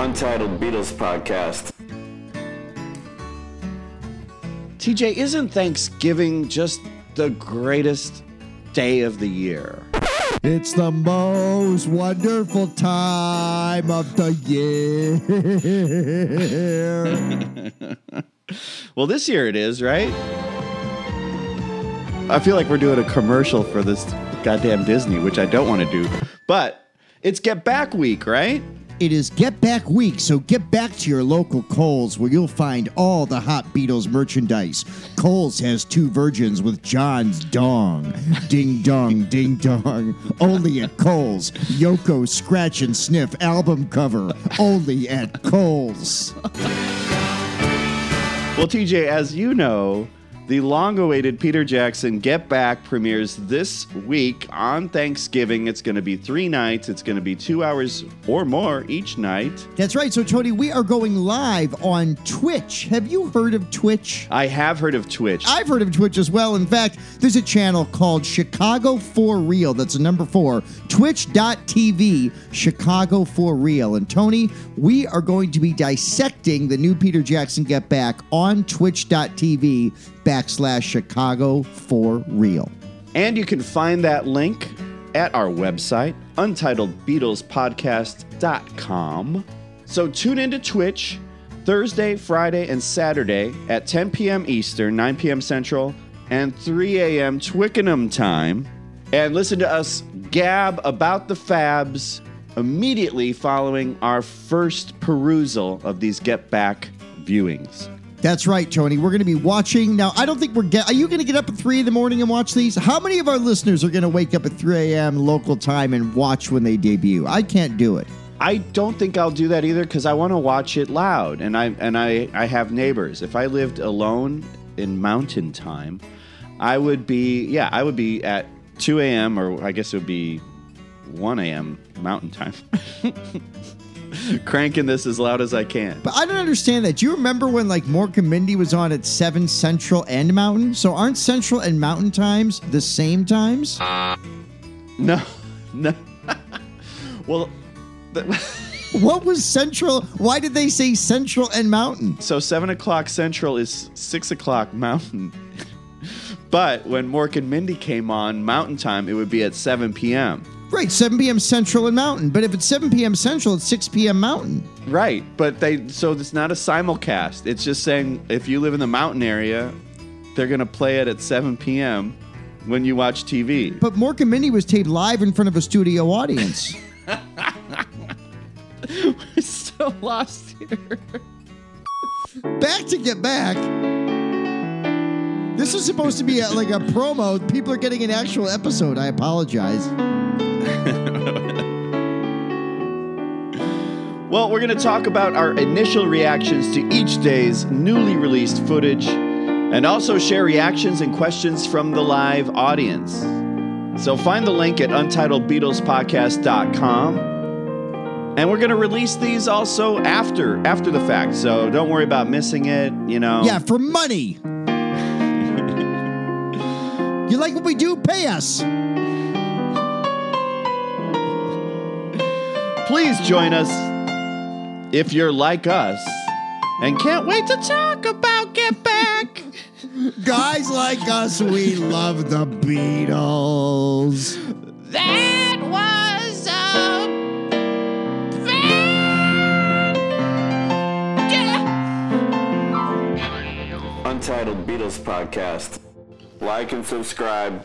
Untitled Beatles Podcast. TJ, isn't Thanksgiving just the greatest day of the year? It's the most wonderful time of the year. Well, this year it is, right? I feel like we're doing a commercial for this goddamn Disney, which I don't want to do. But it's Get Back Week, right? It is Get Back Week, so get back to your local Kohl's where you'll find all the hot Beatles merchandise. Kohl's has two virgins with John's dong. Ding dong, ding dong. Only at Kohl's. Yoko Scratch and Sniff album cover. Only at Kohl's. Well, TJ, as you know, the long awaited Peter Jackson Get Back premieres this week on Thanksgiving. It's going to be three nights, it's going to be two hours or more each night. That's right. So, Tony, we are going live on Twitch. Have you heard of Twitch? I have heard of Twitch. I've heard of Twitch as well. In fact, there's a channel called Chicago for Real. That's a number four. Twitch.tv, Chicago for Real. And Tony, we are going to be dissecting the new Peter Jackson Get Back on Twitch.tv backslash Chicago for Real. And you can find that link at our website, untitledbeatlespodcast.com. So tune into Twitch Thursday, Friday, and Saturday at 10 p.m. Eastern, 9 p.m. Central, and 3 a.m. Twickenham time. And listen to us gab about the fabs immediately following our first perusal of these Get Back viewings. That's right, Tony. We're going to be watching. Now, I don't think we're get. Are you going to get up at three in the morning and watch these? How many of our listeners are going to wake up at 3 a.m. local time and watch when they debut? I can't do it. I don't think I'll do that either because I want to watch it loud, and I and I I have neighbors. If I lived alone in mountain time, I would be yeah I would be at 2 a.m. or I guess it would be 1 a.m. mountain time, cranking this as loud as I can. But I don't understand that. Do you remember when like Mork and Mindy was on at 7 Central and Mountain? So aren't Central and Mountain times the same times? Uh. No, no. well, the, What was Central? Why did they say Central and Mountain? so seven o'clock central is six o'clock mountain. But when Mork and Mindy came on Mountain Time, it would be at 7 p.m. Right, 7 p.m. Central and Mountain. But if it's 7 p.m. Central, it's 6 p.m. Mountain. Right, but they so it's not a simulcast. It's just saying if you live in the mountain area, they're gonna play it at 7 p.m. when you watch TV. But Mork and Mindy was taped live in front of a studio audience. We're so lost here. back to get back. This is supposed to be a, like a promo. People are getting an actual episode. I apologize. Well, we're gonna talk about our initial reactions to each day's newly released footage, and also share reactions and questions from the live audience. So find the link at untitledbeatlespodcast.com. And we're gonna release these also after after the fact. So don't worry about missing it, you know. Yeah, for money. you like what we do? Pay us. Please join us if you're like us and can't wait to talk about Get Back. Guys like us, we love the Beatles. That was a Untitled Beatles Podcast. Like and subscribe